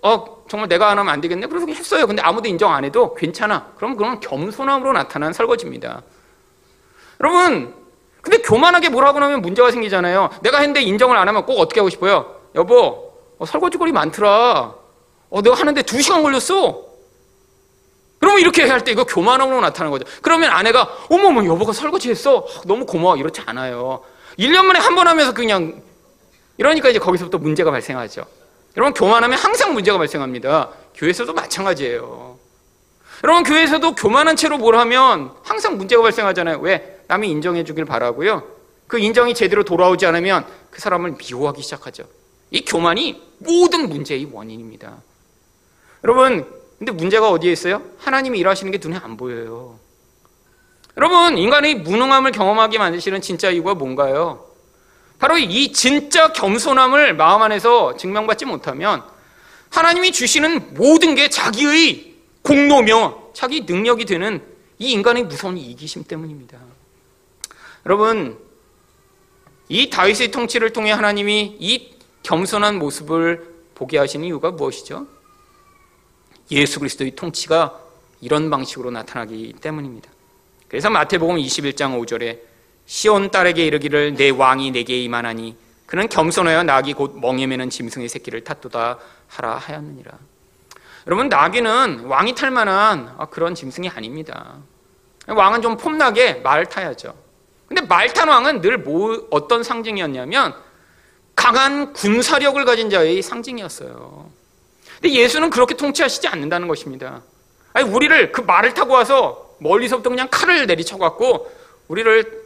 A: 어 정말 내가 안 하면 안 되겠네. 그래서 했어요. 근데 아무도 인정 안 해도 괜찮아. 그럼 그건 겸손함으로 나타난 설거지입니다. 여러분 근데 교만하게 뭐라고 나면 문제가 생기잖아요. 내가 했는데 인정을 안 하면 꼭 어떻게 하고 싶어요? 여보, 어, 설거지거리 많더라. 어, 내가 하는데 두 시간 걸렸어. 그러면 이렇게 할 때 이거 교만함으로 나타나는 거죠. 그러면 아내가, 어머머, 여보가 설거지 했어? 너무 고마워. 이렇지 않아요. 1년 만에 한 번 하면서 그냥, 이러니까 이제 거기서부터 문제가 발생하죠. 여러분, 교만하면 항상 문제가 발생합니다. 교회에서도 마찬가지예요. 여러분, 교회에서도 교만한 채로 뭘 하면 항상 문제가 발생하잖아요. 왜? 남이 인정해 주길 바라고요. 그 인정이 제대로 돌아오지 않으면 그 사람을 미워하기 시작하죠. 이 교만이 모든 문제의 원인입니다. 여러분, 근데 문제가 어디에 있어요? 하나님이 일하시는 게 눈에 안 보여요. 여러분, 인간의 무능함을 경험하게 만드시는 진짜 이유가 뭔가요? 바로 이 진짜 겸손함을 마음 안에서 증명받지 못하면 하나님이 주시는 모든 게 자기의 공로며 자기 능력이 되는 이 인간의 무서운 이기심 때문입니다. 여러분, 이 다윗의 통치를 통해 하나님이 이 겸손한 모습을 보게 하신 이유가 무엇이죠? 예수 그리스도의 통치가 이런 방식으로 나타나기 때문입니다. 그래서 마태복음 21장 5절에 시온 딸에게 이르기를 내 왕이 내게 임하나니 그는 겸손하여 낙이 곧 멍에 매는 짐승의 새끼를 탔도다 하라 하였느니라. 여러분 나귀는 왕이 탈 만한 아, 그런 짐승이 아닙니다. 왕은 좀 폼나게 말 타야죠. 근데 말탄 왕은 늘 뭐, 어떤 상징이었냐면 강한 군사력을 가진 자의 상징이었어요. 근데 예수는 그렇게 통치하시지 않는다는 것입니다. 아니 우리를 그 말을 타고 와서 멀리서부터 그냥 칼을 내리쳐갖고 우리를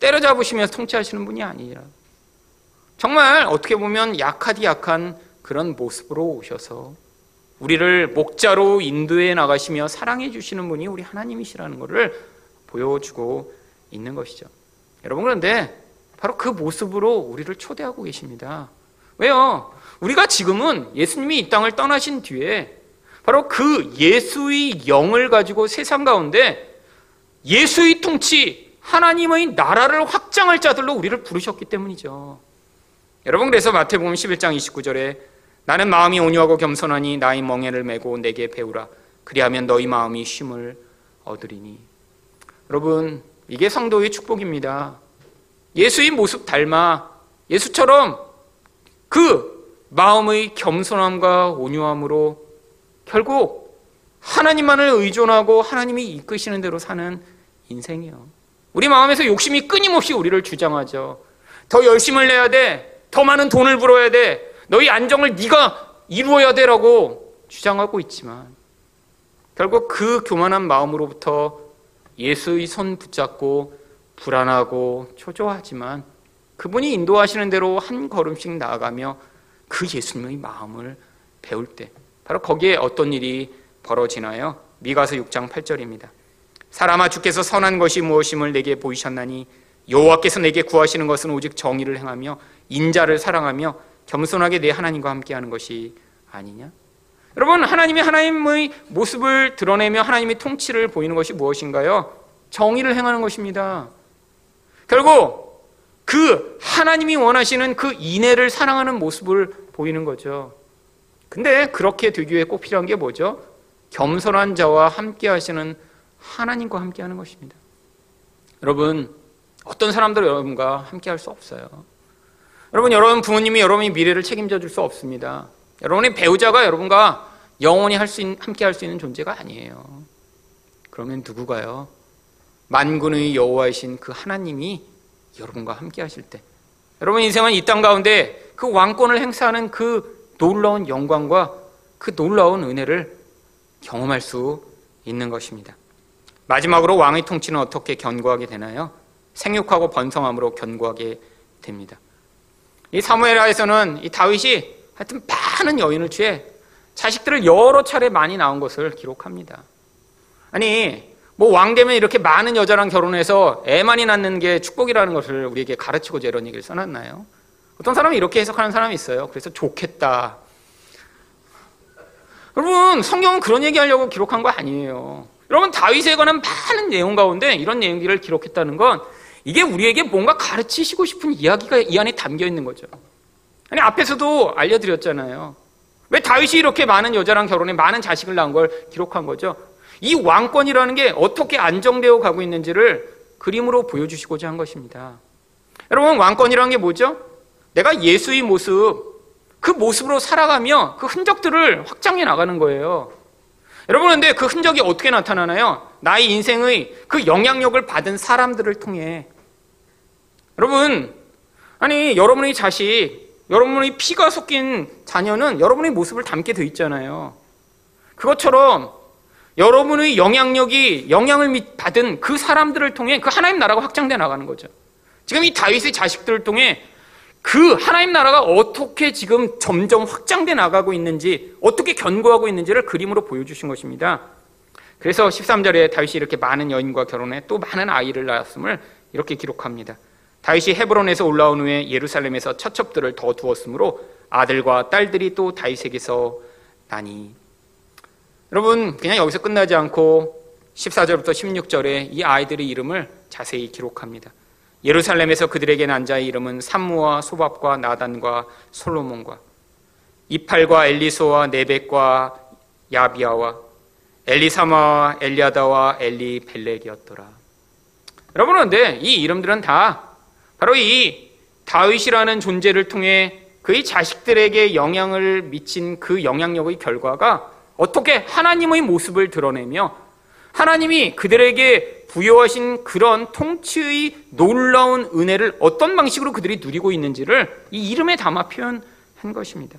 A: 때려잡으시면서 통치하시는 분이 아니라 정말 어떻게 보면 약하디 약한 그런 모습으로 오셔서 우리를 목자로 인도해 나가시며 사랑해 주시는 분이 우리 하나님이시라는 것을 보여주고 있는 것이죠. 여러분 그런데 바로 그 모습으로 우리를 초대하고 계십니다. 왜요? 우리가 지금은 예수님이 이 땅을 떠나신 뒤에 바로 그 예수의 영을 가지고 세상 가운데 예수의 통치, 하나님의 나라를 확장할 자들로 우리를 부르셨기 때문이죠. 여러분 그래서 마태복음 11장 29절에 나는 마음이 온유하고 겸손하니 나의 멍에를 메고 내게 배우라 그리하면 너희 마음이 쉼을 얻으리니 여러분 이게 성도의 축복입니다. 예수의 모습 닮아 예수처럼 그 마음의 겸손함과 온유함으로 결국 하나님만을 의존하고 하나님이 이끄시는 대로 사는 인생이요. 우리 마음에서 욕심이 끊임없이 우리를 주장하죠. 더 열심을 내야 돼. 더 많은 돈을 벌어야 돼. 너희 안정을 네가 이루어야 돼라고 주장하고 있지만 결국 그 교만한 마음으로부터 예수의 손 붙잡고 불안하고 초조하지만 그분이 인도하시는 대로 한 걸음씩 나아가며 그 예수님의 마음을 배울 때 바로 거기에 어떤 일이 벌어지나요? 미가서 6장 8절입니다. 사람아 주께서 선한 것이 무엇임을 내게 보이셨나니 여호와께서 내게 구하시는 것은 오직 정의를 행하며 인자를 사랑하며 겸손하게 내 하나님과 함께하는 것이 아니냐? 여러분 하나님이 하나님의 모습을 드러내며 하나님의 통치를 보이는 것이 무엇인가요? 정의를 행하는 것입니다. 결국 그 하나님이 원하시는 그 인애를 사랑하는 모습을 보이는 거죠. 근데 그렇게 되기 위해 꼭 필요한 게 뭐죠? 겸손한 자와 함께 하시는 하나님과 함께 하는 것입니다. 여러분, 어떤 사람들 여러분과 함께 할 수 없어요. 여러분, 여러분 부모님이 여러분의 미래를 책임져 줄 수 없습니다. 여러분의 배우자가 여러분과 영원히 할 수, 함께 할 수 있는 존재가 아니에요. 그러면 누구가요? 만군의 여호와이신 그 하나님이 여러분과 함께 하실 때 여러분 인생은 이 땅 가운데 그 왕권을 행사하는 그 놀라운 영광과 그 놀라운 은혜를 경험할 수 있는 것입니다. 마지막으로 왕의 통치는 어떻게 견고하게 되나요? 생육하고 번성함으로 견고하게 됩니다. 이 사무엘하에서는 이 다윗이 하여튼 많은 여인을 취해 자식들을 여러 차례 많이 낳은 것을 기록합니다. 아니 뭐 왕 되면 이렇게 많은 여자랑 결혼해서 애 많이 낳는 게 축복이라는 것을 우리에게 가르치고자 이런 얘기를 써놨나요? 어떤 사람이 이렇게 해석하는 사람이 있어요. 그래서 좋겠다. 여러분 성경은 그런 얘기 하려고 기록한 거 아니에요. 여러분 다윗에 관한 많은 내용 가운데 이런 내용들을 기록했다는 건 이게 우리에게 뭔가 가르치시고 싶은 이야기가 이 안에 담겨 있는 거죠. 아니 앞에서도 알려드렸잖아요. 왜 다윗이 이렇게 많은 여자랑 결혼해 많은 자식을 낳은 걸 기록한 거죠? 이 왕권이라는 게 어떻게 안정되어 가고 있는지를 그림으로 보여주시고자 한 것입니다. 여러분, 왕권이라는 게 뭐죠? 내가 예수의 모습, 그 모습으로 살아가며 그 흔적들을 확장해 나가는 거예요. 여러분, 근데 그 흔적이 어떻게 나타나나요? 나의 인생의 그 영향력을 받은 사람들을 통해. 여러분, 아니, 여러분의 자식, 여러분의 피가 섞인 자녀는 여러분의 모습을 담게 돼 있잖아요. 그것처럼 여러분의 영향력이 영향을 받은 그 사람들을 통해 그 하나님 나라가 확장돼 나가는 거죠. 지금 이 다윗의 자식들을 통해 그 하나님 나라가 어떻게 지금 점점 확장돼 나가고 있는지, 어떻게 견고하고 있는지를 그림으로 보여주신 것입니다. 그래서 13절에 다윗이 이렇게 많은 여인과 결혼해 또 많은 아이를 낳았음을 이렇게 기록합니다. 다윗이 헤브론에서 올라온 후에 예루살렘에서 처첩들을 더 두었으므로 아들과 딸들이 또 다윗에게서 나니 여러분, 그냥 여기서 끝나지 않고 14절부터 16절에 이 아이들의 이름을 자세히 기록합니다. 예루살렘에서 그들에게 난 자의 이름은 삼무와 소밥과 나단과 솔로몬과 이팔과 엘리소와 네벡과 야비아와 엘리사마와 엘리아다와 엘리벨렉이었더라. 여러분 그런데 이 이름들은 다 바로 이 다윗이라는 존재를 통해 그의 자식들에게 영향을 미친 그 영향력의 결과가 어떻게 하나님의 모습을 드러내며 하나님이 그들에게 부여하신 그런 통치의 놀라운 은혜를 어떤 방식으로 그들이 누리고 있는지를 이 이름에 담아 표현한 것입니다.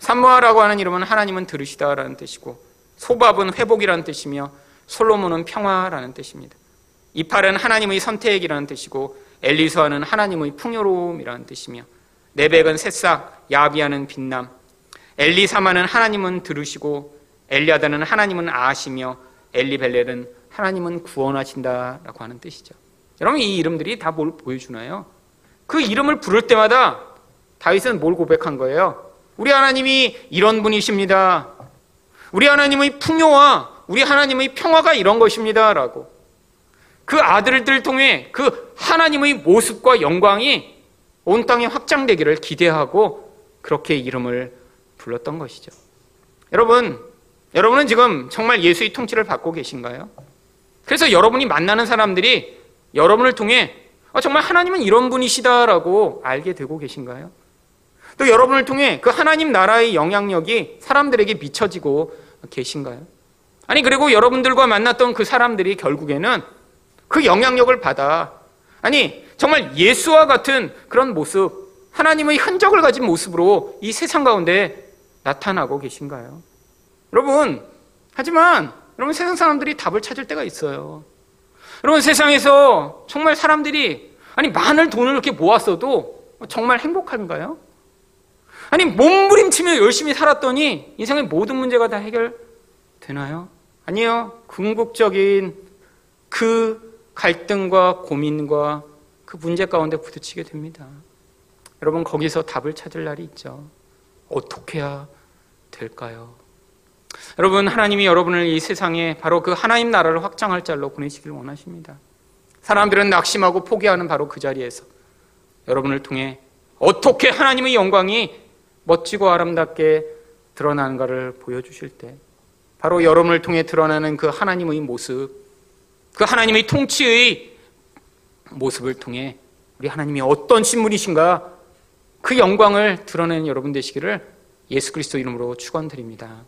A: 산모아라고 하는 이름은 하나님은 들으시다라는 뜻이고 소밥은 회복이라는 뜻이며 솔로몬은 평화라는 뜻입니다. 이팔은 하나님의 선택이라는 뜻이고 엘리서아는 하나님의 풍요로움이라는 뜻이며 네백은 새싹, 야비아는 빛남, 엘리사마는 하나님은 들으시고 엘리아다는 하나님은 아시며 엘리벨렐은 하나님은 구원하신다라고 하는 뜻이죠. 여러분 이 이름들이 다 뭘 보여주나요? 그 이름을 부를 때마다 다윗은 뭘 고백한 거예요? 우리 하나님이 이런 분이십니다. 우리 하나님의 풍요와 우리 하나님의 평화가 이런 것입니다라고 그 아들들 통해 그 하나님의 모습과 영광이 온 땅에 확장되기를 기대하고 그렇게 이름을 불렀던 것이죠. 여러분, 여러분은 지금 정말 예수의 통치를 받고 계신가요? 그래서 여러분이 만나는 사람들이 여러분을 통해 아, 정말 하나님은 이런 분이시다라고 알게 되고 계신가요? 또 여러분을 통해 그 하나님 나라의 영향력이 사람들에게 미쳐지고 계신가요? 아니, 그리고 여러분들과 만났던 그 사람들이 결국에는 그 영향력을 받아 아니 정말 예수와 같은 그런 모습 하나님의 흔적을 가진 모습으로 이 세상 가운데 나타나고 계신가요? 여러분 하지만 여러분 세상 사람들이 답을 찾을 때가 있어요. 여러분 세상에서 정말 사람들이 아니 많은 돈을 이렇게 모았어도 정말 행복한가요? 아니 몸부림치며 열심히 살았더니 인생의 모든 문제가 다 해결되나요? 아니요. 궁극적인 그 갈등과 고민과 그 문제 가운데 부딪히게 됩니다. 여러분, 거기서 답을 찾을 날이 있죠. 어떻게 해야 될까요? 여러분, 하나님이 여러분을 이 세상에 바로 그 하나님 나라를 확장할 자로 보내시길 원하십니다. 사람들은 낙심하고 포기하는 바로 그 자리에서 여러분을 통해 어떻게 하나님의 영광이 멋지고 아름답게 드러나는가를 보여주실 때 바로 여러분을 통해 드러나는 그 하나님의 모습 그 하나님의 통치의 모습을 통해 우리 하나님이 어떤 신분이신가 그 영광을 드러내는 여러분 되시기를 예수 그리스도 이름으로 축원드립니다.